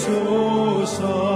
주소서.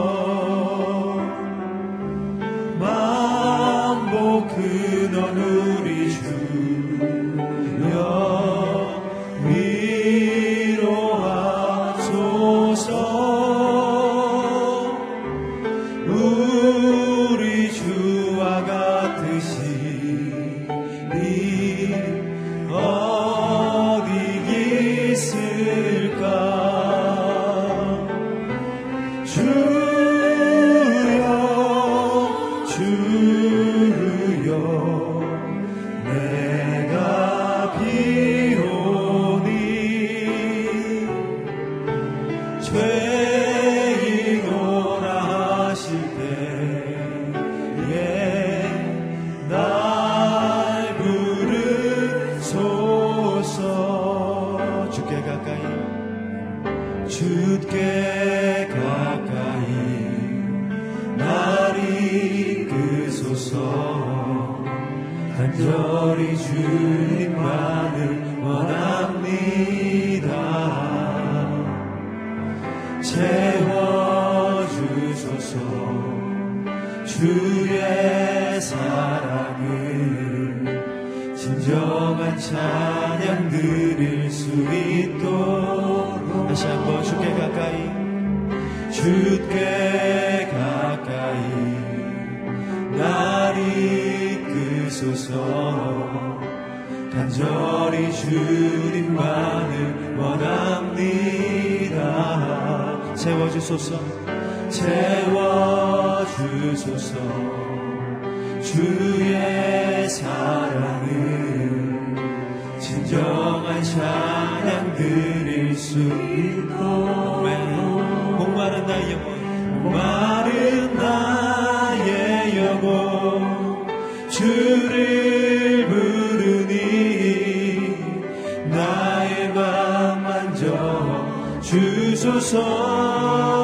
찬양 드릴 수 있도록. 다시 한번 주께 가까이. 주께 가까이. 날 이끄소서. 간절히 주님만을 원합니다. 채워주소서. 채워주소서. 주의 사랑을 진정한 사랑 드릴 수 있고 목마른 나의 영혼 목마른 나의 영혼 주를 부르니 나의 맘 만져 주소서.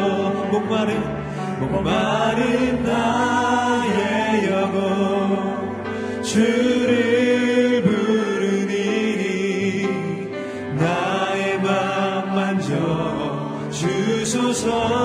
마른 목마른 나의 영혼. 주를 부르니 나의 맘 만져 주소서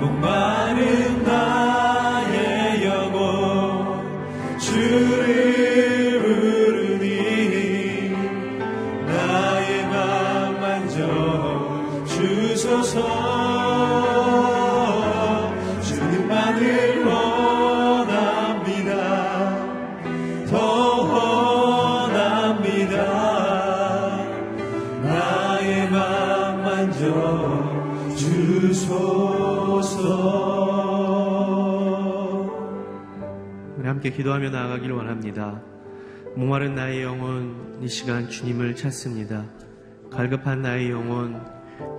목마른 나의 영혼 주를 부르니 나의 맘 만져 주소서 함께 기도하며 나아가길 원합니다. 목마른 나의 영혼 이 시간 주님을 찾습니다. 갈급한 나의 영혼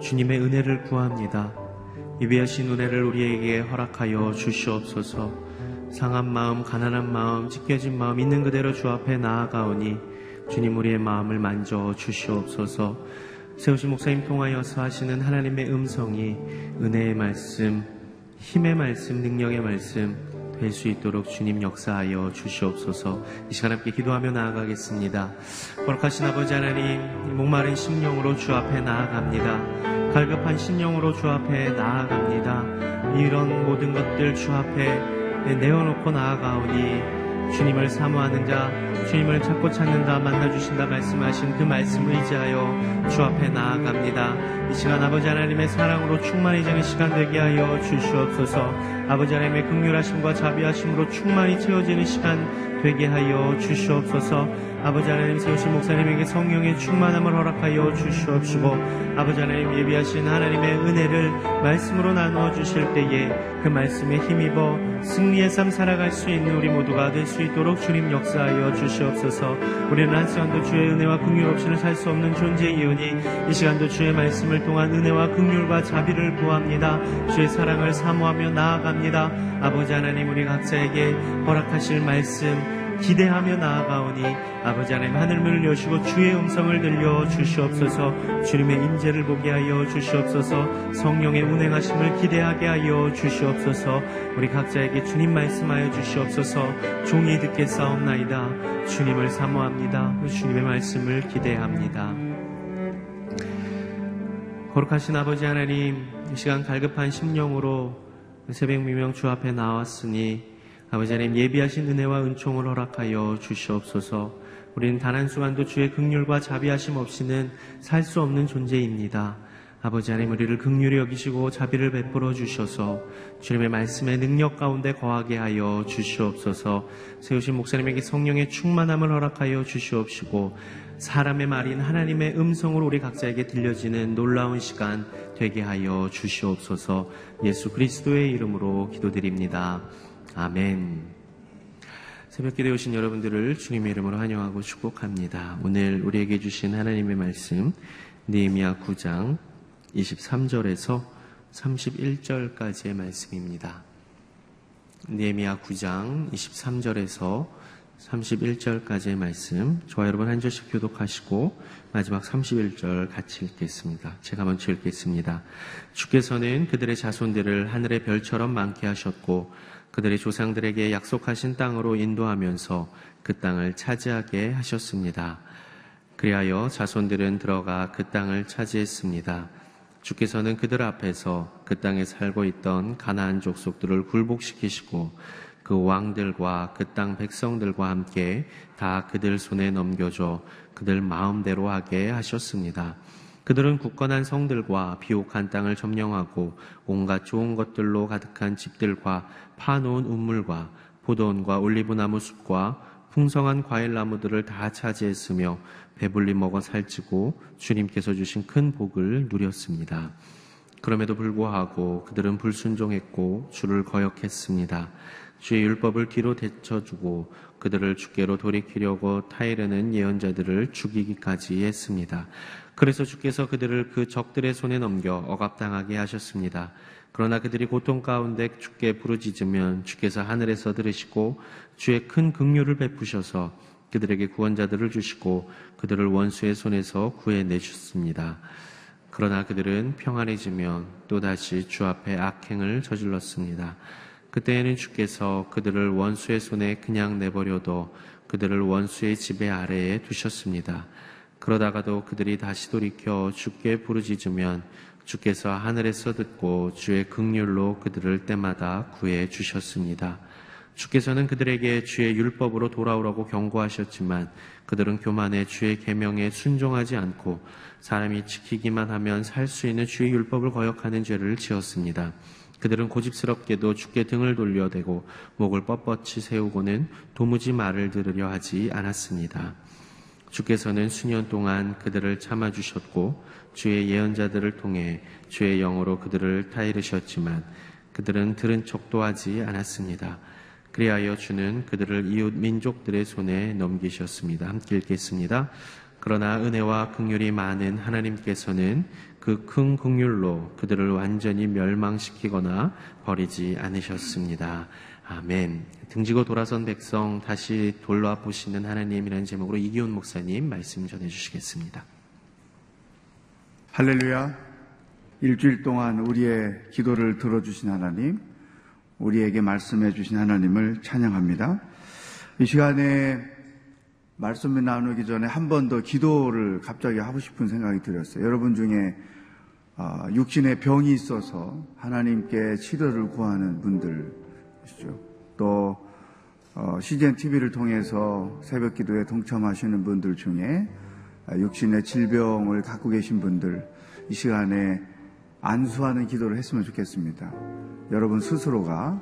주님의 은혜를 구합니다. 예비하신 은혜를 우리에게 허락하여 주시옵소서. 상한 마음, 가난한 마음, 찢겨진 마음 있는 그대로 주 앞에 나아가오니 주님 우리의 마음을 만져 주시옵소서. 세우신 목사님 통하여서 하시는 하나님의 음성이 은혜의 말씀, 힘의 말씀, 능력의 말씀 될수 있도록 주님 역사하여 주시옵소서. 이 시간 함께 기도하며 나아가겠습니다. 거룩하신 아버지 하나님, 이 목마른 심령으로 주 앞에 나아갑니다. 갈급한 심령으로 주 앞에 나아갑니다. 이런 모든 것들 주 앞에 내어놓고 나아가오니 주님을 사모하는 자, 주님을 찾고 찾는다, 만나주신다 말씀하신 그 말씀을 의지하여 주 앞에 나아갑니다. 이 시간 아버지 하나님의 사랑으로 충만해지는 시간 되게 하여 주시옵소서. 아버지 하나님의 극률하심과 자비하심으로 충만히 채워지는 시간 되게 하여 주시옵소서. 아버지 하나님 세우신 목사님에게 성령의 충만함을 허락하여 주시옵시고 아버지 하나님 예비하신 하나님의 은혜를 말씀으로 나누어 주실 때에 그 말씀에 힘입어 승리의 삶 살아갈 수 있는 우리 모두가 될 수 있도록 주님 역사하여 주시옵소서. 우리는 한 시간도 주의 은혜와 긍휼 없이는 살 수 없는 존재이오니 이 시간도 주의 말씀을 통한 은혜와 긍휼과 자비를 구합니다. 주의 사랑을 사모하며 나아갑니다. 아버지 하나님 우리 각자에게 허락하실 말씀 기대하며 나아가오니 아버지 하나님 하늘문을 여시고 주의 음성을 들려 주시옵소서. 주님의 임재를 보게 하여 주시옵소서. 성령의 운행하심을 기대하게 하여 주시옵소서. 우리 각자에게 주님 말씀하여 주시옵소서. 종이 듣게 싸움나이다. 주님을 사모합니다. 주님의 말씀을 기대합니다. 거룩하신 아버지 하나님 이 시간 갈급한 심령으로 새벽 미명 주 앞에 나왔으니 아버지 하나님 예비하신 은혜와 은총을 허락하여 주시옵소서. 우리는 단 한 순간도 주의 극률과 자비하심 없이는 살 수 없는 존재입니다. 아버지 하나님 우리를 극률히 여기시고 자비를 베풀어 주셔서 주님의 말씀의 능력 가운데 거하게 하여 주시옵소서. 세우신 목사님에게 성령의 충만함을 허락하여 주시옵시고 사람의 말인 하나님의 음성으로 우리 각자에게 들려지는 놀라운 시간 되게 하여 주시옵소서. 예수 그리스도의 이름으로 기도드립니다. 아멘. 새벽 기도에 오신 여러분들을 주님의 이름으로 환영하고 축복합니다. 오늘 우리에게 주신 하나님의 말씀 느헤미야 9장 23절에서 31절까지의 말씀입니다. 느헤미야 9장 23절에서 31절까지의 말씀, 저와 여러분 한 절씩 교독하시고 마지막 31절 같이 읽겠습니다. 제가 먼저 읽겠습니다. 주께서는 그들의 자손들을 하늘의 별처럼 많게 하셨고 그들의 조상들에게 약속하신 땅으로 인도하면서 그 땅을 차지하게 하셨습니다. 그리하여 자손들은 들어가 그 땅을 차지했습니다. 주께서는 그들 앞에서 그 땅에 살고 있던 가나안 족속들을 굴복시키시고 그 왕들과 그 땅 백성들과 함께 다 그들 손에 넘겨줘 그들 마음대로 하게 하셨습니다. 그들은 굳건한 성들과 비옥한 땅을 점령하고 온갖 좋은 것들로 가득한 집들과 파놓은 우물과 포도원과 올리브나무 숲과 풍성한 과일나무들을 다 차지했으며 배불리 먹어 살찌고 주님께서 주신 큰 복을 누렸습니다. 그럼에도 불구하고 그들은 불순종했고 주를 거역했습니다. 주의 율법을 뒤로 데쳐주고 그들을 주께로 돌이키려고 타이르는 예언자들을 죽이기까지 했습니다. 그래서 주께서 그들을 그 적들의 손에 넘겨 억압당하게 하셨습니다. 그러나 그들이 고통 가운데 주께 부르짖으면 주께서 하늘에서 들으시고 주의 큰 긍휼을 베푸셔서 그들에게 구원자들을 주시고 그들을 원수의 손에서 구해내 주셨습니다. 그러나 그들은 평안해지면 또다시 주 앞에 악행을 저질렀습니다. 그때에는 주께서 그들을 원수의 손에 그냥 내버려둬 그들을 원수의 지배 아래에 두셨습니다. 그러다가도 그들이 다시 돌이켜 주께 부르짖으면 주께서 하늘에서 듣고 주의 극률로 그들을 때마다 구해 주셨습니다. 주께서는 그들에게 주의 율법으로 돌아오라고 경고하셨지만 그들은 교만해 주의 계명에 순종하지 않고 사람이 지키기만 하면 살 수 있는 주의 율법을 거역하는 죄를 지었습니다. 그들은 고집스럽게도 주께 등을 돌려대고 목을 뻣뻣이 세우고는 도무지 말을 들으려 하지 않았습니다. 주께서는 수년 동안 그들을 참아주셨고 주의 예언자들을 통해 주의 영으로 그들을 타이르셨지만 그들은 들은 척도 하지 않았습니다. 그리하여 주는 그들을 이웃 민족들의 손에 넘기셨습니다. 함께 읽겠습니다. 그러나 은혜와 긍휼이 많은 하나님께서는 그 큰 긍휼로 그들을 완전히 멸망시키거나 버리지 않으셨습니다. 아멘. 등지고 돌아선 백성 다시 돌아보시는 하나님이라는 제목으로 이기훈 목사님 말씀 전해 주시겠습니다. 할렐루야. 일주일 동안 우리의 기도를 들어주신 하나님, 우리에게 말씀해 주신 하나님을 찬양합니다. 이 시간에 말씀을 나누기 전에 한 번 더 기도를 갑자기 하고 싶은 생각이 들었어요. 여러분 중에 아, 육신의 병이 있어서 하나님께 치료를 구하는 분들이시죠. 또 CGN TV를 통해서 새벽 기도에 동참하시는 분들 중에 아, 육신의 질병을 갖고 계신 분들 이 시간에 안수하는 기도를 했으면 좋겠습니다. 여러분 스스로가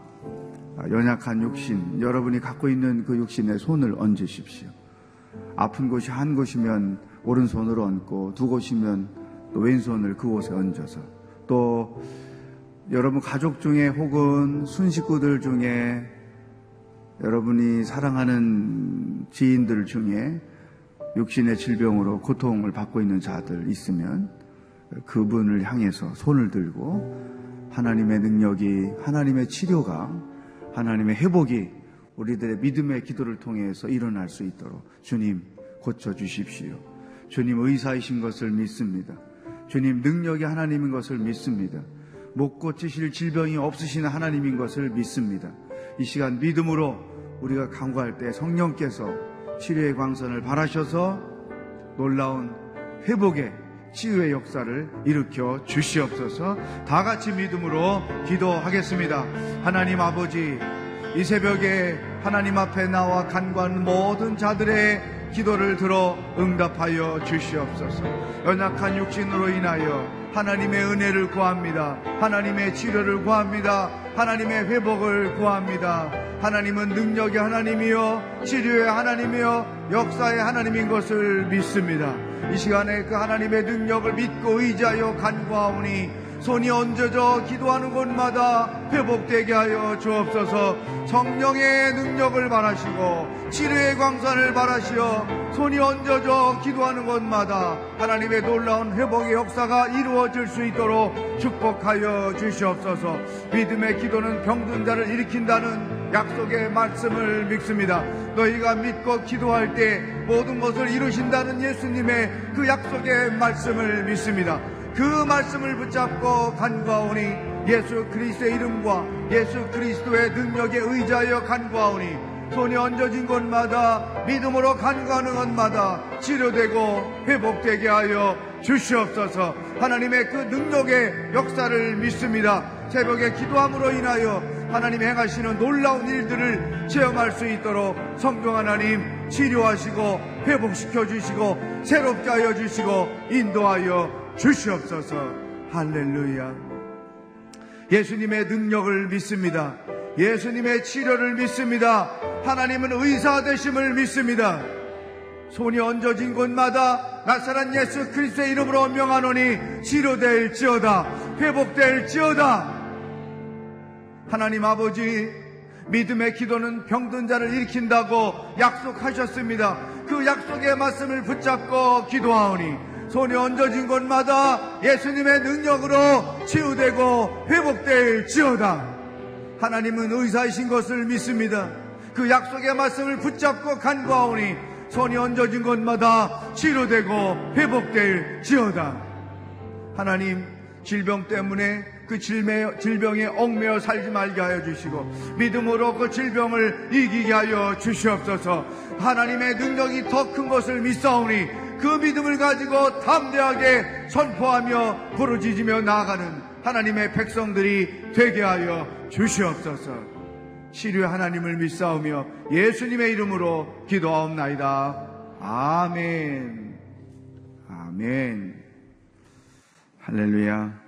아, 연약한 육신, 여러분이 갖고 있는 그 육신에 손을 얹으십시오. 아픈 곳이 한 곳이면 오른손으로 얹고 두 곳이면 또 왼손을 그 곳에 얹어서 또 여러분 가족 중에 혹은 순식구들 중에 여러분이 사랑하는 지인들 중에 육신의 질병으로 고통을 받고 있는 자들 있으면 그분을 향해서 손을 들고 하나님의 능력이 하나님의 치료가 하나님의 회복이 우리들의 믿음의 기도를 통해서 일어날 수 있도록 주님 고쳐 주십시오. 주님 의사이신 것을 믿습니다. 주님 능력이 하나님인 것을 믿습니다. 못 고치실 질병이 없으신 하나님인 것을 믿습니다. 이 시간 믿음으로 우리가 강구할 때 성령께서 치료의 광선을 바라셔서 놀라운 회복의 치유의 역사를 일으켜 주시옵소서 다 같이 믿음으로 기도하겠습니다. 하나님 아버지, 이 새벽에 하나님 앞에 나와 간구하는 모든 자들의 기도를 들어 응답하여 주시옵소서 연약한 육신으로 인하여 하나님의 은혜를 구합니다. 하나님의 치료를 구합니다. 하나님의 회복을 구합니다. 하나님은 능력의 하나님이요, 치료의 하나님이요, 역사의 하나님인 것을 믿습니다. 이 시간에 그 하나님의 능력을 믿고 의지하여 간구하오니 손이 얹어져 기도하는 곳마다 회복되게 하여 주옵소서 성령의 능력을 바라시고 치료의 광선을 바라시어 손이 얹어져 기도하는 곳마다 하나님의 놀라운 회복의 역사가 이루어질 수 있도록 축복하여 주시옵소서 믿음의 기도는 병든 자를 일으킨다는 약속의 말씀을 믿습니다. 너희가 믿고 기도할 때 모든 것을 이루신다는 예수님의 그 약속의 말씀을 믿습니다. 그 말씀을 붙잡고 간구하오니 예수 그리스도의 이름과 예수 그리스도의 능력에 의지하여 간구하오니 손이 얹어진 곳마다 믿음으로 간구하는 곳마다 치료되고 회복되게 하여 주시옵소서 하나님의 그 능력의 역사를 믿습니다. 새벽에 기도함으로 인하여 하나님 행하시는 놀라운 일들을 체험할 수 있도록 성경 하나님 치료하시고 회복시켜 주시고 새롭게 하여 주시고 인도하여 주시옵소서 할렐루야 예수님의 능력을 믿습니다. 예수님의 치료를 믿습니다. 하나님은 의사 되심을 믿습니다. 손이 얹어진 곳마다 나사란 예수 그리스도의 이름으로 명하노니 치료될지어다 회복될지어다 하나님 아버지 믿음의 기도는 병든 자를 일으킨다고 약속하셨습니다. 그 약속의 말씀을 붙잡고 기도하오니 손이 얹어진 곳마다 예수님의 능력으로 치유되고 회복될지어다. 하나님은 의사이신 것을 믿습니다. 그 약속의 말씀을 붙잡고 간구하오니 손이 얹어진 곳마다 치료되고 회복될지어다. 하나님 질병 때문에 그 질병, 질병에 얽매여 살지 말게 하여 주시고 믿음으로 그 질병을 이기게 하여 주시옵소서. 하나님의 능력이 더 큰 것을 믿사오니 그 믿음을 가지고 담대하게 선포하며 부르짖으며 나아가는 하나님의 백성들이 되게 하여 주시옵소서. 치료의 하나님을 믿사오며 예수님의 이름으로 기도하옵나이다. 아멘. 아멘. 할렐루야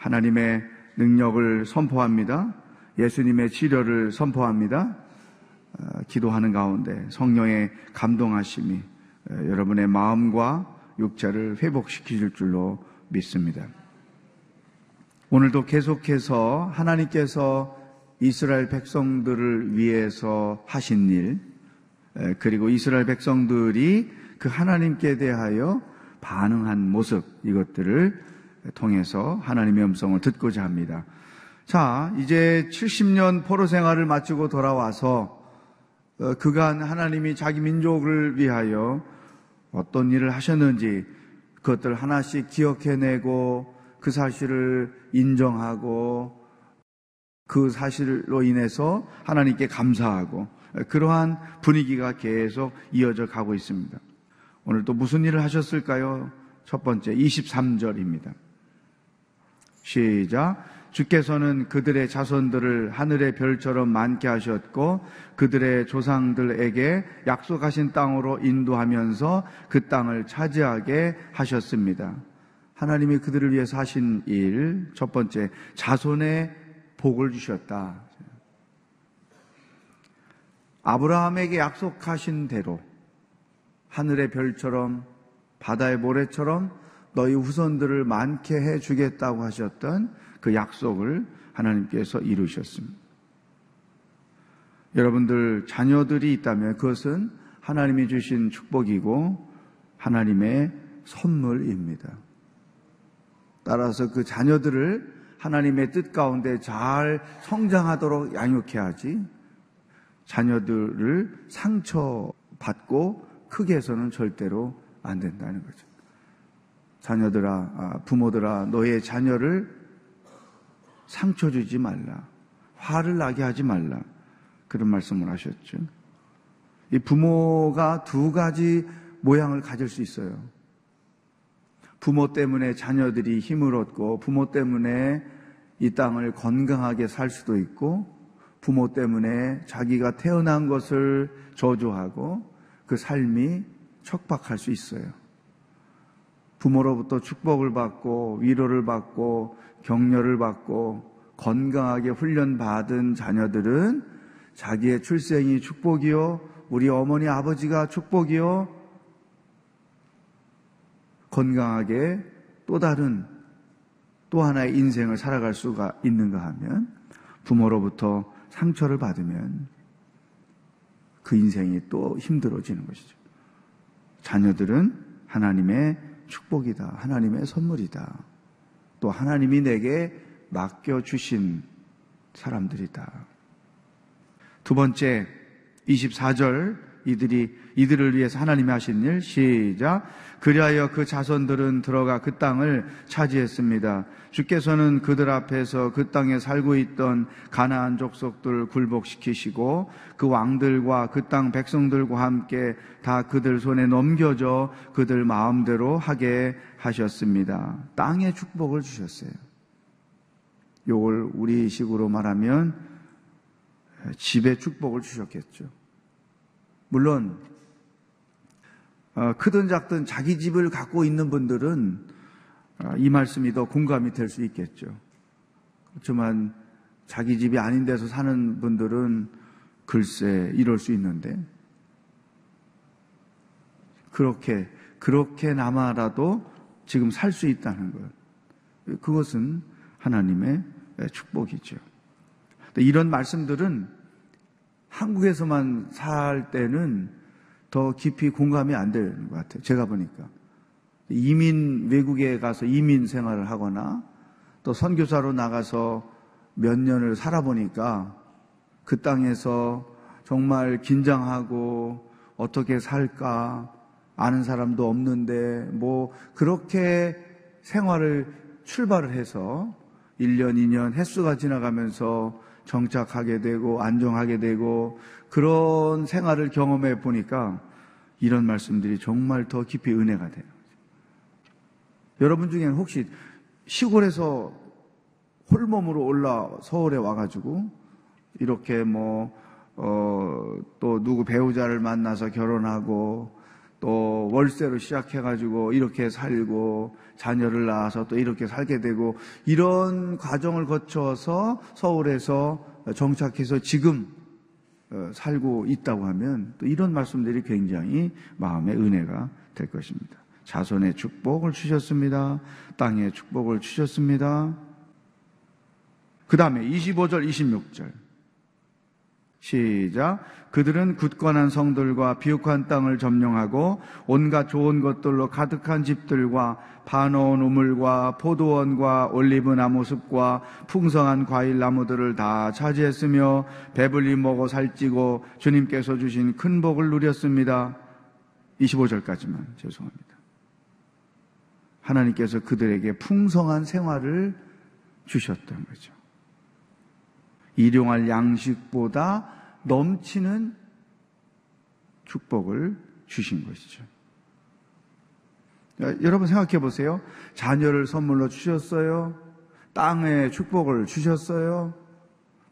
하나님의 능력을 선포합니다. 예수님의 치료를 선포합니다. 어, 기도하는 가운데 성령의 감동하심이 어, 여러분의 마음과 육체를 회복시키실 줄로 믿습니다. 오늘도 계속해서 하나님께서 이스라엘 백성들을 위해서 하신 일, 그리고 이스라엘 백성들이 그 하나님께 대하여 반응한 모습, 이것들을 통해서 하나님의 음성을 듣고자 합니다. 자, 이제 70년 포로 생활을 마치고 돌아와서 어, 그간 하나님이 자기 민족을 위하여 어떤 일을 하셨는지 그것들 하나씩 기억해내고 그 사실을 인정하고 그 사실로 인해서 하나님께 감사하고 그러한 분위기가 계속 이어져 가고 있습니다. 오늘 또 무슨 일을 하셨을까요? 첫 번째 23절입니다. 시작. 주께서는 그들의 자손들을 하늘의 별처럼 많게 하셨고 그들의 조상들에게 약속하신 땅으로 인도하면서 그 땅을 차지하게 하셨습니다. 하나님이 그들을 위해서 하신 일, 첫 번째, 자손의 복을 주셨다. 아브라함에게 약속하신 대로 하늘의 별처럼 바다의 모래처럼 너희 후손들을 많게 해 주겠다고 하셨던 그 약속을 하나님께서 이루셨습니다. 여러분들 자녀들이 있다면 그것은 하나님이 주신 축복이고 하나님의 선물입니다. 따라서 그 자녀들을 하나님의 뜻 가운데 잘 성장하도록 양육해 야지 자녀들을 상처받고 크게 해서는 절대로 안 된다는 거죠. 자녀들아, 아, 부모들아, 너의 자녀를 상처 주지 말라. 화를 나게 하지 말라. 그런 말씀을 하셨죠. 이 부모가 두 가지 모양을 가질 수 있어요. 부모 때문에 자녀들이 힘을 얻고 부모 때문에 이 땅을 건강하게 살 수도 있고 부모 때문에 자기가 태어난 것을 저주하고 그 삶이 척박할 수 있어요. 부모로부터 축복을 받고 위로를 받고 격려를 받고 건강하게 훈련받은 자녀들은 자기의 출생이 축복이요. 우리 어머니 아버지가 축복이요. 건강하게 또 다른 또 하나의 인생을 살아갈 수가 있는가 하면 부모로부터 상처를 받으면 그 인생이 또 힘들어지는 것이죠. 자녀들은 하나님의 축복이다. 하나님의 선물이다. 또 하나님이 내게 맡겨주신 사람들이다. 두 번째 24절 이들이 이들을 위해서 하나님이 하신 일 시작 그리하여 그 자손들은 들어가 그 땅을 차지했습니다. 주께서는 그들 앞에서 그 땅에 살고 있던 가나안 족속들 굴복시키시고 그 왕들과 그 땅 백성들과 함께 다 그들 손에 넘겨져 그들 마음대로 하게 하셨습니다. 땅의 축복을 주셨어요. 요걸 우리식으로 말하면 집의 축복을 주셨겠죠. 물론 어, 크든 작든 자기 집을 갖고 있는 분들은 어, 이 말씀이 더 공감이 될 수 있겠죠. 그렇지만 자기 집이 아닌 데서 사는 분들은 글쎄 이럴 수 있는데 그렇게 그렇게나마라도 지금 살 수 있다는 것 그것은 하나님의 축복이죠. 이런 말씀들은 한국에서만 살 때는 더 깊이 공감이 안 되는 것 같아요. 제가 보니까. 이민, 외국에 가서 이민 생활을 하거나 또 선교사로 나가서 몇 년을 살아보니까 그 땅에서 정말 긴장하고 어떻게 살까 아는 사람도 없는데 뭐 그렇게 생활을 출발을 해서 1년, 2년 횟수가 지나가면서 정착하게 되고 안정하게 되고 그런 생활을 경험해 보니까 이런 말씀들이 정말 더 깊이 은혜가 돼요. 여러분 중에는 혹시 시골에서 홀몸으로 올라 서울에 와가지고 이렇게 뭐, 어, 또 누구 배우자를 만나서 결혼하고 또 월세로 시작해가지고 이렇게 살고 자녀를 낳아서 또 이렇게 살게 되고 이런 과정을 거쳐서 서울에서 정착해서 지금 어, 살고 있다고 하면 또 이런 말씀들이 굉장히 마음의 은혜가 될 것입니다. 자손의 축복을 주셨습니다. 땅의 축복을 주셨습니다. 그 다음에 25절, 26절. 시작. 그들은 굳건한 성들과 비옥한 땅을 점령하고 온갖 좋은 것들로 가득한 집들과 반어온 우물과 포도원과 올리브 나무 숲과 풍성한 과일 나무들을 다 차지했으며 배불리 먹어 살찌고 주님께서 주신 큰 복을 누렸습니다. 25절까지만 죄송합니다. 하나님께서 그들에게 풍성한 생활을 주셨던 거죠. 일용할 양식보다 넘치는 축복을 주신 것이죠. 여러분 생각해 보세요. 자녀를 선물로 주셨어요. 땅에 축복을 주셨어요.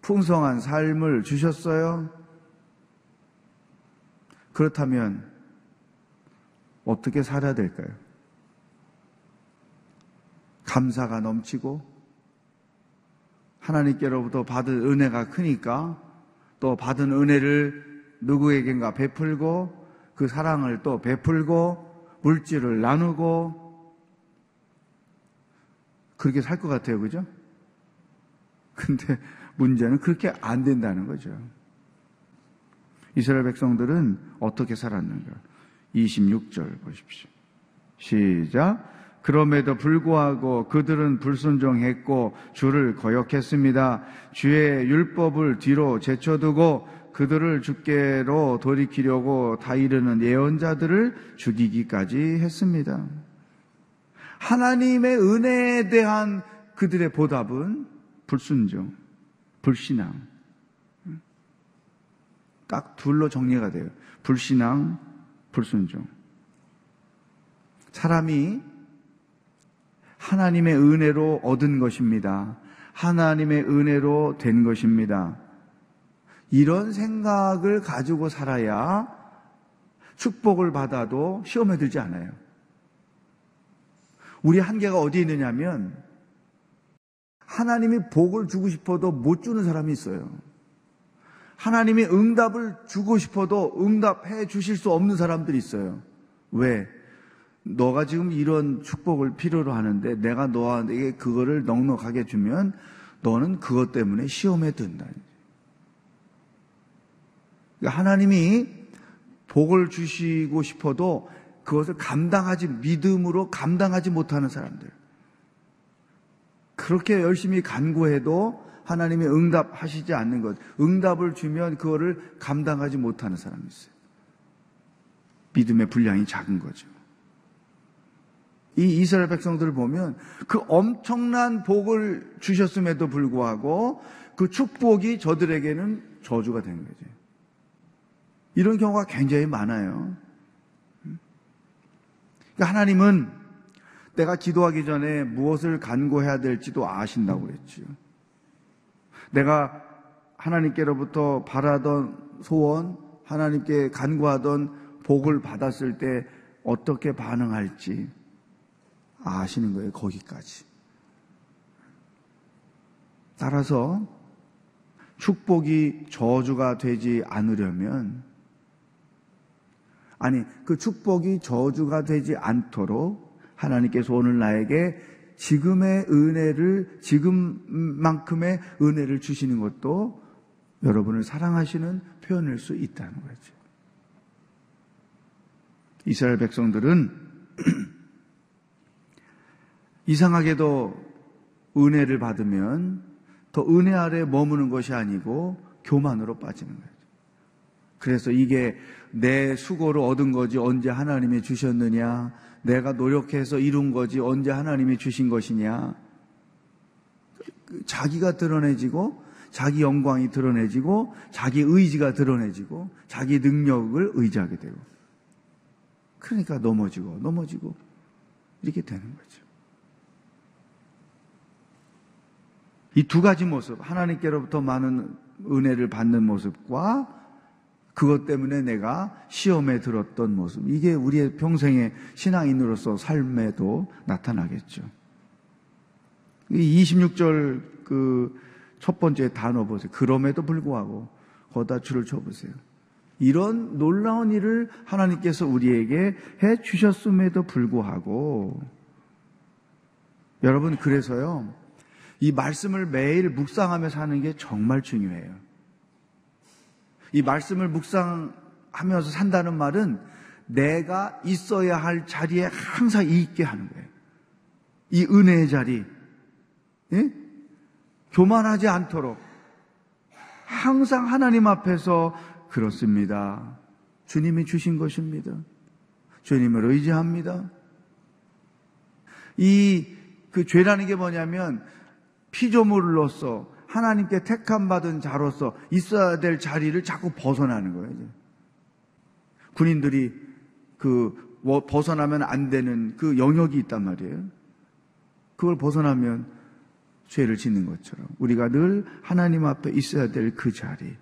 풍성한 삶을 주셨어요. 그렇다면 어떻게 살아야 될까요? 감사가 넘치고 하나님께로부터 받은 은혜가 크니까 또 받은 은혜를 누구에겐가 베풀고 그 사랑을 또 베풀고 물질을 나누고 그렇게 살 것 같아요. 그죠? 근데 문제는 그렇게 안 된다는 거죠. 이스라엘 백성들은 어떻게 살았는가? 26절 보십시오. 시작. 그럼에도 불구하고 그들은 불순종했고 주를 거역했습니다. 주의 율법을 뒤로 제쳐두고 그들을 주께로 돌이키려고 다 이르는 예언자들을 죽이기까지 했습니다. 하나님의 은혜에 대한 그들의 보답은 불순종, 불신앙. 딱 둘로 정리가 돼요. 불신앙, 불순종. 사람이 하나님의 은혜로 얻은 것입니다. 하나님의 은혜로 된 것입니다. 이런 생각을 가지고 살아야 축복을 받아도 시험에 들지 않아요. 우리 한계가 어디 있느냐면 하나님이 복을 주고 싶어도 못 주는 사람이 있어요. 하나님이 응답을 주고 싶어도 응답해 주실 수 없는 사람들이 있어요. 왜? 너가 지금 이런 축복을 필요로 하는데 내가 너에게 그거를 넉넉하게 주면 너는 그것 때문에 시험에 든다. 그러니까 하나님이 복을 주시고 싶어도 그것을 감당하지 믿음으로 감당하지 못하는 사람들. 그렇게 열심히 간구해도 하나님이 응답하시지 않는 것, 응답을 주면 그거를 감당하지 못하는 사람이 있어요. 믿음의 분량이 작은 거죠. 이 이스라엘 백성들을 보면 그 엄청난 복을 주셨음에도 불구하고 그 축복이 저들에게는 저주가 된 거죠. 이런 경우가 굉장히 많아요. 그러니까 하나님은 내가 기도하기 전에 무엇을 간구해야 될지도 아신다고 그랬지요. 내가 하나님께로부터 바라던 소원, 하나님께 간구하던 복을 받았을 때 어떻게 반응할지 아시는 거예요, 거기까지. 따라서 축복이 저주가 되지 않으려면, 아니, 그 축복이 저주가 되지 않도록 하나님께서 오늘 나에게 지금의 은혜를, 지금만큼의 은혜를 주시는 것도 여러분을 사랑하시는 표현일 수 있다는 거죠. 이스라엘 백성들은 이상하게도 은혜를 받으면 더 은혜 아래 머무는 것이 아니고 교만으로 빠지는 거예요. 그래서 이게 내 수고로 얻은 거지 언제 하나님이 주셨느냐, 내가 노력해서 이룬 거지 언제 하나님이 주신 것이냐. 자기가 드러내지고, 자기 영광이 드러내지고, 자기 의지가 드러내지고, 자기 능력을 의지하게 되고. 그러니까 넘어지고, 넘어지고, 이렇게 되는 거죠. 이 두 가지 모습, 하나님께로부터 많은 은혜를 받는 모습과 그것 때문에 내가 시험에 들었던 모습. 이게 우리의 평생의 신앙인으로서 삶에도 나타나겠죠. 이 26절 그 첫 번째 단어 보세요. 그럼에도 불구하고 거다 줄을 쳐보세요. 이런 놀라운 일을 하나님께서 우리에게 해 주셨음에도 불구하고 여러분 그래서요. 이 말씀을 매일 묵상하며 사는 게 정말 중요해요. 이 말씀을 묵상하면서 산다는 말은 내가 있어야 할 자리에 항상 있게 하는 거예요. 이 은혜의 자리. 예? 교만하지 않도록 항상 하나님 앞에서 그렇습니다. 주님이 주신 것입니다. 주님을 의지합니다. 이 그 죄라는 게 뭐냐면 피조물로서 하나님께 택함 받은 자로서 있어야 될 자리를 자꾸 벗어나는 거예요. 군인들이 그 벗어나면 안 되는 그 영역이 있단 말이에요. 그걸 벗어나면 죄를 짓는 것처럼 우리가 늘 하나님 앞에 있어야 될 그 자리,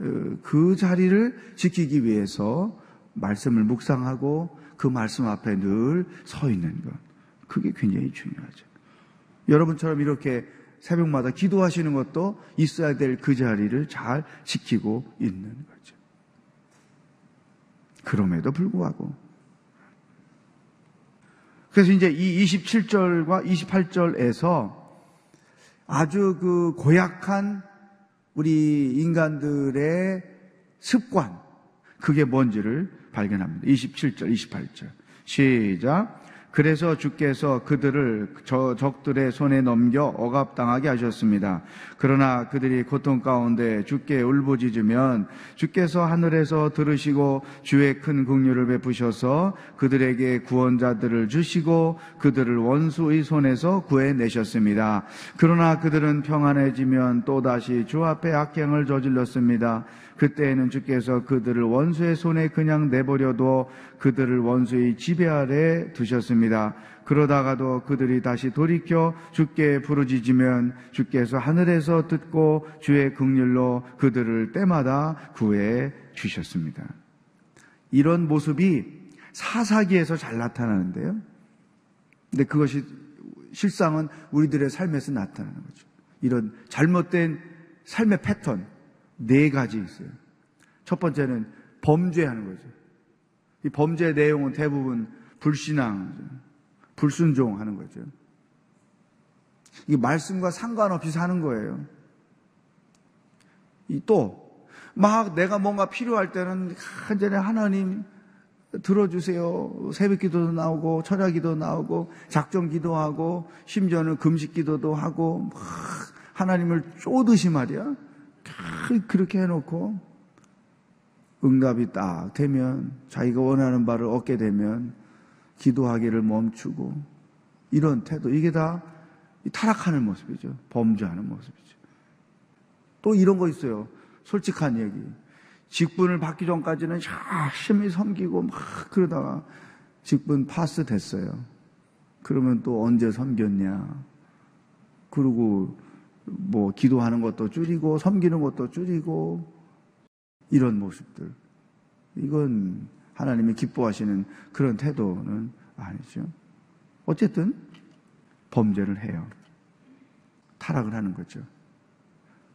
어, 그 자리를 지키기 위해서 말씀을 묵상하고 그 말씀 앞에 늘 서 있는 것. 그게 굉장히 중요하죠. 여러분처럼 이렇게 새벽마다 기도하시는 것도 있어야 될 그 자리를 잘 지키고 있는 거죠. 그럼에도 불구하고. 그래서 이제 이 27절과 28절에서 아주 그 고약한 우리 인간들의 습관, 그게 뭔지를 발견합니다. 27절, 28절. 시작. 그래서 주께서 그들을 저 적들의 손에 넘겨 억압당하게 하셨습니다. 그러나 그들이 고통 가운데 주께 울부짖으면 주께서 하늘에서 들으시고 주의 큰 긍휼을 베푸셔서 그들에게 구원자들을 주시고 그들을 원수의 손에서 구해내셨습니다. 그러나 그들은 평안해지면 또다시 주 앞에 악행을 저질렀습니다. 그때에는 주께서 그들을 원수의 손에 그냥 내버려둬 그들을 원수의 지배 아래 두셨습니다. 그러다가도 그들이 다시 돌이켜 주께 부르짖으면 주께서 하늘에서 듣고 주의 긍휼로 그들을 때마다 구해 주셨습니다. 이런 모습이 사사기에서 잘 나타나는데요. 근데 그것이 실상은 우리들의 삶에서 나타나는 거죠. 이런 잘못된 삶의 패턴, 네 가지 있어요. 첫 번째는 범죄하는 거죠. 이 범죄 내용은 대부분 불신앙, 불순종하는 거죠. 이 말씀과 상관없이 사는 거예요. 또 막 내가 뭔가 필요할 때는 한전에 하나님 들어주세요. 새벽 기도도 나오고, 철야 기도 나오고, 작정 기도하고, 심지어는 금식 기도도 하고, 막 하나님을 쪼듯이 말이야. 그렇게 해놓고 응답이 딱 되면 자기가 원하는 바를 얻게 되면 기도하기를 멈추고 이런 태도 이게 다 타락하는 모습이죠. 범죄하는 모습이죠. 또 이런 거 있어요. 솔직한 얘기. 직분을 받기 전까지는 열심히 섬기고 막 그러다가 직분 파스 됐어요. 그러면 또 언제 섬겼냐. 그리고 뭐 기도하는 것도 줄이고 섬기는 것도 줄이고 이런 모습들. 이건 하나님이 기뻐하시는 그런 태도는 아니죠. 어쨌든 범죄를 해요. 타락을 하는 거죠.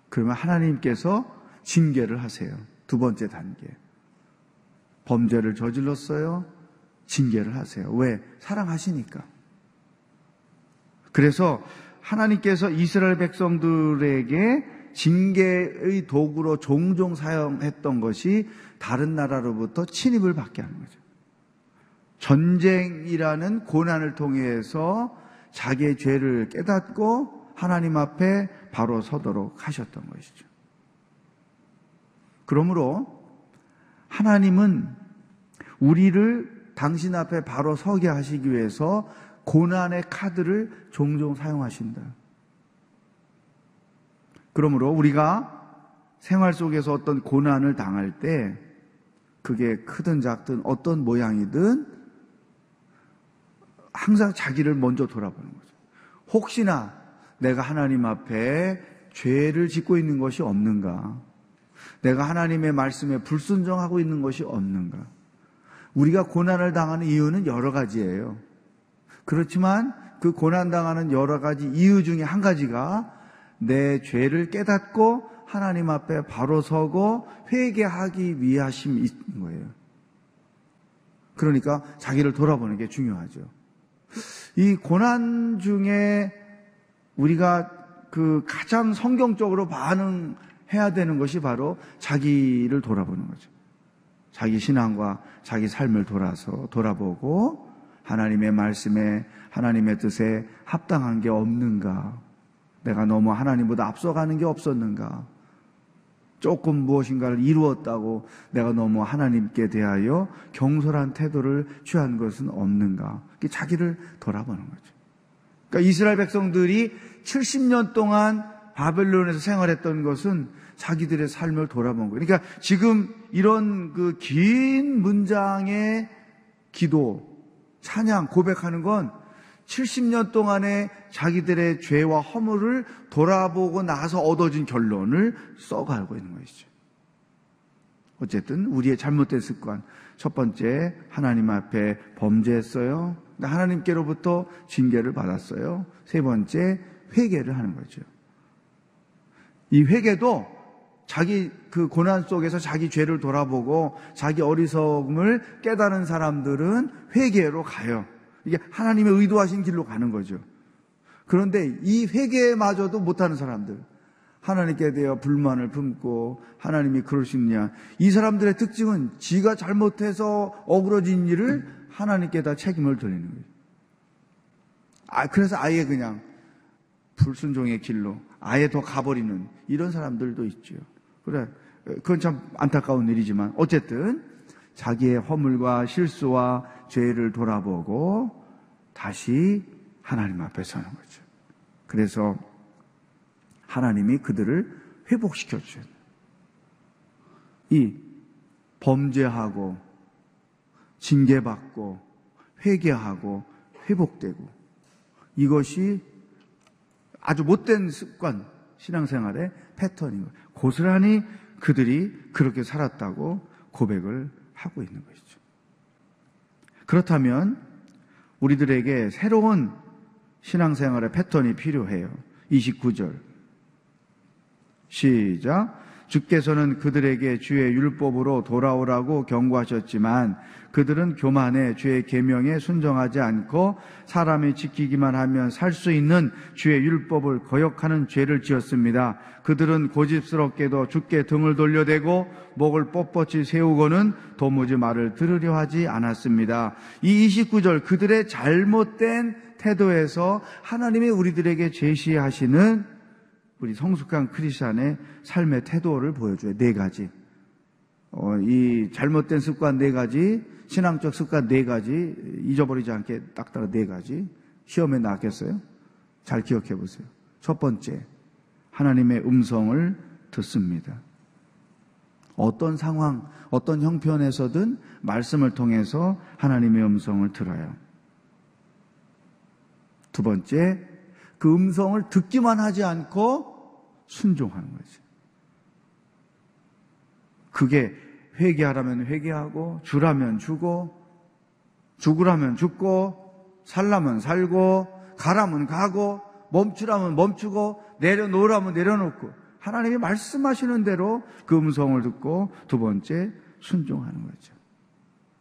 그러면 하나님께서 징계를 하세요. 두 번째 단계. 범죄를 저질렀어요. 징계를 하세요. 왜? 사랑하시니까. 그래서 하나님께서 이스라엘 백성들에게 징계의 도구로 종종 사용했던 것이 다른 나라로부터 침입을 받게 하는 거죠. 전쟁이라는 고난을 통해서 자기의 죄를 깨닫고 하나님 앞에 바로 서도록 하셨던 것이죠. 그러므로 하나님은 우리를 당신 앞에 바로 서게 하시기 위해서 고난의 카드를 종종 사용하신다. 그러므로 우리가 생활 속에서 어떤 고난을 당할 때 그게 크든 작든 어떤 모양이든 항상 자기를 먼저 돌아보는 거죠. 혹시나 내가 하나님 앞에 죄를 짓고 있는 것이 없는가? 내가 하나님의 말씀에 불순종하고 있는 것이 없는가? 우리가 고난을 당하는 이유는 여러 가지예요. 그렇지만 그 고난당하는 여러 가지 이유 중에 한 가지가 내 죄를 깨닫고 하나님 앞에 바로 서고 회개하기 위하심이 있는 거예요. 그러니까 자기를 돌아보는 게 중요하죠. 이 고난 중에 우리가 그 가장 성경적으로 반응해야 되는 것이 바로 자기를 돌아보는 거죠. 자기 신앙과 자기 삶을 돌아서 돌아보고 하나님의 말씀에 하나님의 뜻에 합당한 게 없는가? 내가 너무 하나님보다 앞서가는 게 없었는가? 조금 무엇인가를 이루었다고 내가 너무 하나님께 대하여 경솔한 태도를 취한 것은 없는가? 자기를 돌아보는 거죠. 그러니까 이스라엘 백성들이 70년 동안 바벨론에서 생활했던 것은 자기들의 삶을 돌아본 거예요. 그러니까 지금 이런 그 긴 문장의 기도, 찬양, 고백하는 건 70년 동안의 자기들의 죄와 허물을 돌아보고 나서 얻어진 결론을 써가고 있는 것이죠. 어쨌든 우리의 잘못된 습관. 첫 번째, 하나님 앞에 범죄했어요. 하나님께로부터 징계를 받았어요. 세 번째, 회개를 하는 거죠. 이 회개도 자기 그 고난 속에서 자기 죄를 돌아보고 자기 어리석음을 깨달은 사람들은 회개로 가요. 이게 하나님의 의도하신 길로 가는 거죠. 그런데 이 회개마저도 못하는 사람들, 하나님께 대해 불만을 품고 하나님이 그러시느냐. 이 사람들의 특징은 지가 잘못해서 어그러진 일을 하나님께 다 책임을 돌리는 거예요. 아, 그래서 아예 그냥 불순종의 길로 아예 더 가버리는 이런 사람들도 있죠. 그래, 그건 참 안타까운 일이지만 어쨌든 자기의 허물과 실수와 죄를 돌아보고 다시 하나님 앞에 서는 거죠. 그래서 하나님이 그들을 회복시켜 주셔요. 이 범죄하고 징계받고 회개하고 회복되고 이것이 아주 못된 습관 신앙생활의 패턴인 거예요. 고스란히 그들이 그렇게 살았다고 고백을 하고 있는 것이죠. 그렇다면 우리들에게 새로운 신앙생활의 패턴이 필요해요. 29절. 시작. 주께서는 그들에게 주의 율법으로 돌아오라고 경고하셨지만 그들은 교만해 주의 계명에 순종하지 않고 사람이 지키기만 하면 살 수 있는 주의 율법을 거역하는 죄를 지었습니다. 그들은 고집스럽게도 주께 등을 돌려대고 목을 뻣뻣이 세우고는 도무지 말을 들으려 하지 않았습니다. 이 29절 그들의 잘못된 태도에서 하나님이 우리들에게 제시하시는 우리 성숙한 크리스천의 삶의 태도를 보여줘요. 네 가지. 어, 이 잘못된 습관 네 가지, 신앙적 습관 네 가지, 잊어버리지 않게 딱 따라 네 가지. 시험에 나왔겠어요? 잘 기억해 보세요. 첫 번째, 하나님의 음성을 듣습니다. 어떤 상황, 어떤 형편에서든 말씀을 통해서 하나님의 음성을 들어요. 두 번째, 그 음성을 듣기만 하지 않고 순종하는 거죠. 그게 회개하라면 회개하고 주라면 주고 죽으라면 죽고 살라면 살고 가라면 가고 멈추라면 멈추고 내려놓으라면 내려놓고 하나님이 말씀하시는 대로 그 음성을 듣고 두 번째 순종하는 거죠.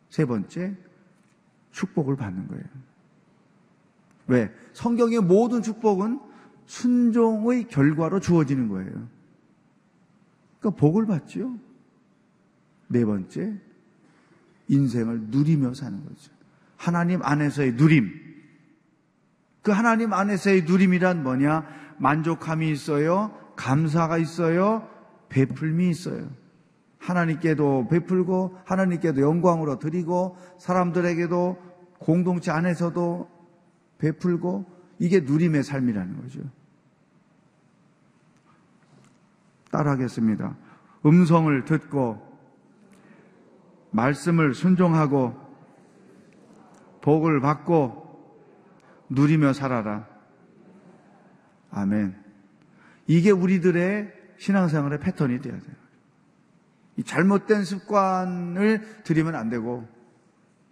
세 번째 축복을 받는 거예요. 왜? 성경의 모든 축복은 순종의 결과로 주어지는 거예요. 그러니까 복을 받지요. 네 번째, 인생을 누리며 사는 거죠. 하나님 안에서의 누림. 그 하나님 안에서의 누림이란 뭐냐? 만족함이 있어요. 감사가 있어요. 베풀미 있어요. 하나님께도 베풀고 하나님께도 영광으로 드리고 사람들에게도 공동체 안에서도 베풀고 이게 누림의 삶이라는 거죠. 따라하겠습니다. 음성을 듣고 말씀을 순종하고 복을 받고 누리며 살아라. 아멘. 이게 우리들의 신앙생활의 패턴이 되어야 돼요. 이 잘못된 습관을 들이면 안 되고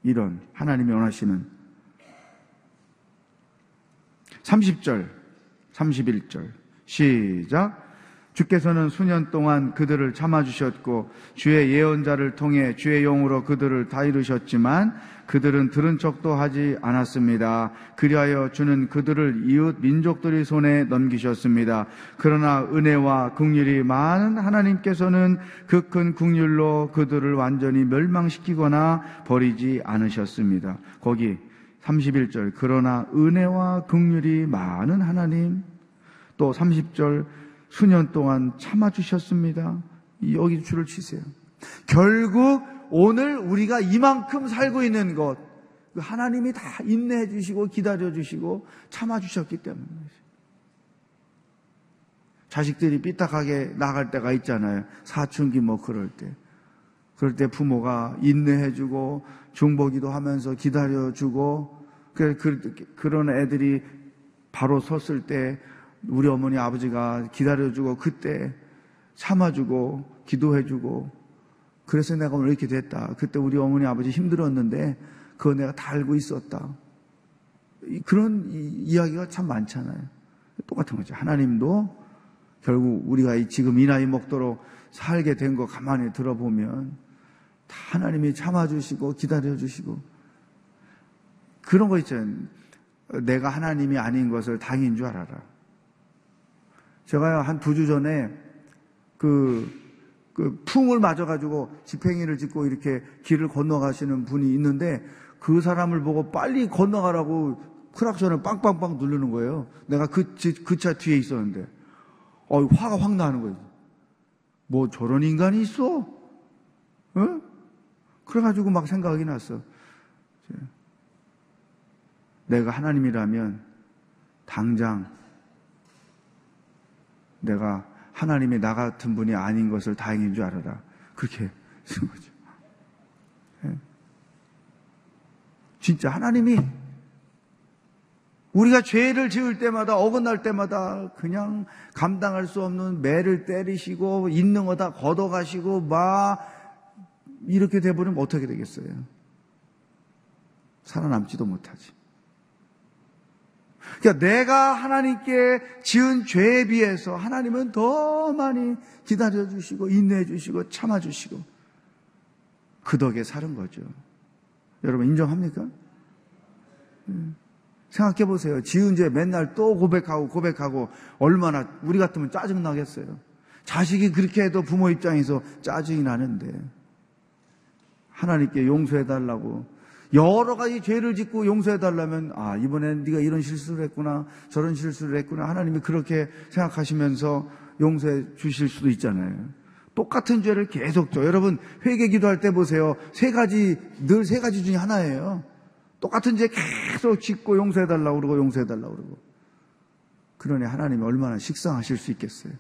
이런 하나님이 원하시는 30절, 31절 시작 주께서는 수년 동안 그들을 참아주셨고 주의 예언자를 통해 주의 용으로 그들을 다 이루셨지만 그들은 들은 척도 하지 않았습니다. 그리하여 주는 그들을 이웃 민족들의 손에 넘기셨습니다. 그러나 은혜와 국률이 많은 하나님께서는 그큰 국률로 그들을 완전히 멸망시키거나 버리지 않으셨습니다. 거기 31절 그러나 은혜와 국률이 많은 하나님 또 30절 수년 동안 참아주셨습니다. 여기 줄을 치세요. 결국 오늘 우리가 이만큼 살고 있는 것, 그 하나님이 다 인내해 주시고 기다려 주시고 참아 주셨기 때문이죠. 자식들이 삐딱하게 나갈 때가 있잖아요. 사춘기 뭐 그럴 때. 그럴 때 부모가 인내해 주고 중보기도 하면서 기다려 주고 그, 그, 그런 애들이 바로 섰을 때 우리 어머니 아버지가 기다려주고 그때 참아주고 기도해주고 그래서 내가 오늘 이렇게 됐다. 그때 우리 어머니 아버지 힘들었는데 그거 내가 다 알고 있었다. 그런 이야기가 참 많잖아요. 똑같은 거죠. 하나님도 결국 우리가 지금 이 나이 먹도록 살게 된 거 가만히 들어보면 다 하나님이 참아주시고 기다려주시고 그런 거 있잖아요. 내가 하나님이 아닌 것을 당인 줄 알아라. 제가 한 두 주 전에 그, 그 풍을 맞아가지고 집행이를 짓고 이렇게 길을 건너가시는 분이 있는데 그 사람을 보고 빨리 건너가라고 크락션을 빵빵빵 누르는 거예요. 내가 그, 그 차 뒤에 있었는데. 어, 화가 확 나는 거예요. 뭐 저런 인간이 있어? 어? 그래가지고 막 생각이 났어. 내가 하나님이라면 당장 내가 하나님이 나 같은 분이 아닌 것을 다행인 줄 알아라. 그렇게 쓴 거죠. 네. 진짜 하나님이 우리가 죄를 지을 때마다 어긋날 때마다 그냥 감당할 수 없는 매를 때리시고 있는 거 다 걷어가시고 막 이렇게 돼버리면 어떻게 되겠어요? 살아남지도 못하지. 그러니까 내가 하나님께 지은 죄에 비해서 하나님은 더 많이 기다려 주시고 인내해 주시고 참아 주시고 그 덕에 사는 거죠. 여러분 인정합니까? 음. 생각해 보세요. 지은 죄 맨날 또 고백하고 고백하고 얼마나 우리 같으면 짜증 나겠어요. 자식이 그렇게 해도 부모 입장에서 짜증이 나는데 하나님께 용서해 달라고 여러 가지 죄를 짓고 용서해 달라면 아 이번엔 네가 이런 실수를 했구나 저런 실수를 했구나 하나님이 그렇게 생각하시면서 용서해 주실 수도 있잖아요. 똑같은 죄를 계속 져 여러분 회개 기도할 때 보세요 세 가지 늘 세 가지 중에 하나예요. 똑같은 죄 계속 짓고 용서해 달라고 그러고 용서해 달라고 그러고 그러니 하나님이 얼마나 식상하실 수 있겠어요.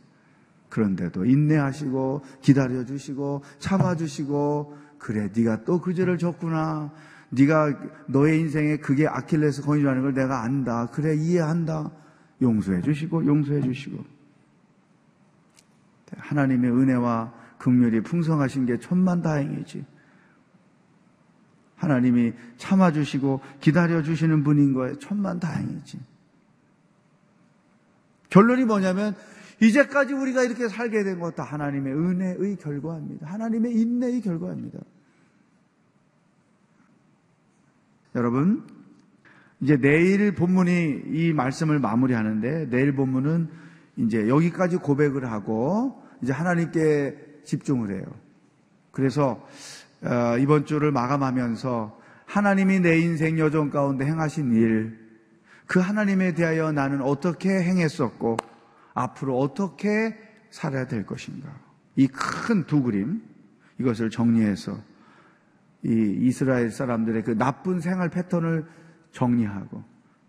그런데도 인내하시고 기다려 주시고 참아 주시고 그래 네가 또 그 죄를 졌구나 네가 너의 인생에 그게 아킬레스 건이라는 걸 내가 안다. 그래 이해한다. 용서해 주시고 용서해 주시고 하나님의 은혜와 긍휼이 풍성하신 게 천만다행이지. 하나님이 참아 주시고 기다려 주시는 분인 거에 천만다행이지. 결론이 뭐냐면 이제까지 우리가 이렇게 살게 된 것도 하나님의 은혜의 결과입니다. 하나님의 인내의 결과입니다. 여러분, 이제 내일 본문이 이 말씀을 마무리하는데 내일 본문은 이제 여기까지 고백을 하고 이제 하나님께 집중을 해요. 그래서 어, 이번 주를 마감하면서 하나님이 내 인생 여정 가운데 행하신 일, 그 하나님에 대하여 나는 어떻게 행했었고 앞으로 어떻게 살아야 될 것인가. 이 큰 두 그림 이것을 정리해서 이 이스라엘 사람들의 그 나쁜 생활 패턴을 정리하고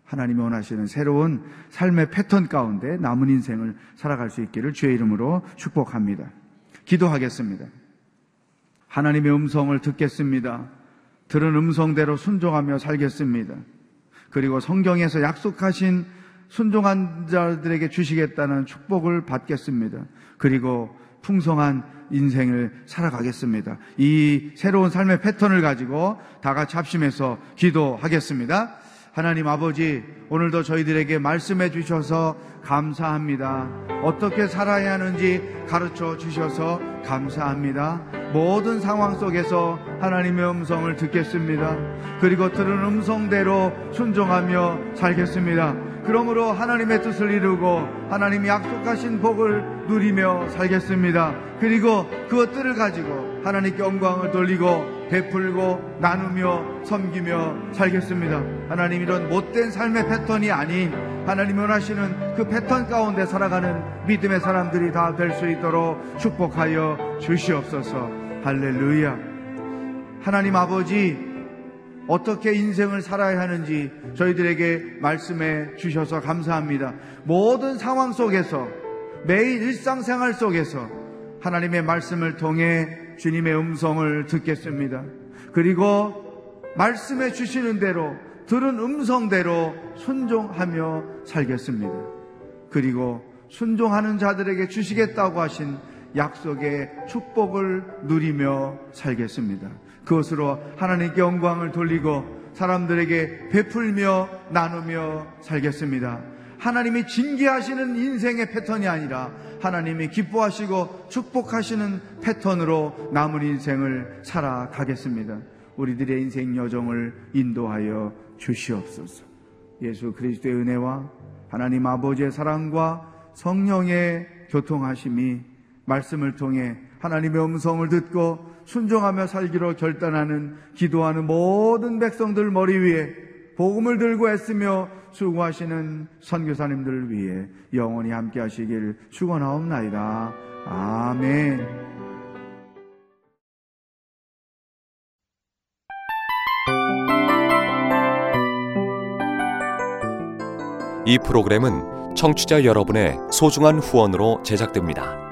하나님이 원하시는 새로운 삶의 패턴 가운데 남은 인생을 살아갈 수 있기를 주의 이름으로 축복합니다. 기도하겠습니다. 하나님의 음성을 듣겠습니다. 들은 음성대로 순종하며 살겠습니다. 그리고 성경에서 약속하신 순종한 자들에게 주시겠다는 축복을 받겠습니다. 그리고 풍성한 인생을 살아가겠습니다. 이 새로운 삶의 패턴을 가지고 다 같이 합심해서 기도하겠습니다. 하나님 아버지, 오늘도 저희들에게 말씀해 주셔서 감사합니다. 어떻게 살아야 하는지 가르쳐 주셔서 감사합니다. 모든 상황 속에서 하나님의 음성을 듣겠습니다. 그리고 들은 음성대로 순종하며 살겠습니다. 그러므로 하나님의 뜻을 이루고 하나님이 약속하신 복을 누리며 살겠습니다. 그리고 그것들을 가지고 하나님께 영광을 돌리고 베풀고 나누며 섬기며 살겠습니다. 하나님 이런 못된 삶의 패턴이 아닌 하나님이 원하시는 그 패턴 가운데 살아가는 믿음의 사람들이 다 될 수 있도록 축복하여 주시옵소서. 할렐루야. 하나님 아버지 어떻게 인생을 살아야 하는지 저희들에게 말씀해 주셔서 감사합니다. 모든 상황 속에서 매일 일상생활 속에서 하나님의 말씀을 통해 주님의 음성을 듣겠습니다. 그리고 말씀해 주시는 대로 들은 음성대로 순종하며 살겠습니다. 그리고 순종하는 자들에게 주시겠다고 하신 약속의 축복을 누리며 살겠습니다. 그것으로 하나님께 영광을 돌리고 사람들에게 베풀며 나누며 살겠습니다. 하나님이 징계하시는 인생의 패턴이 아니라 하나님이 기뻐하시고 축복하시는 패턴으로 남은 인생을 살아가겠습니다. 우리들의 인생 여정을 인도하여 주시옵소서. 예수 그리스도의 은혜와 하나님 아버지의 사랑과 성령의 교통하심이 말씀을 통해 하나님의 음성을 듣고 순종하며 살기로 결단하는 기도하는 모든 백성들 머리 위에 복음을 들고 애쓰며 수고하시는 선교사님들을 위해 영원히 함께 하시길 축원하옵나이다. 아멘. 이 프로그램은 청취자 여러분의 소중한 후원으로 제작됩니다.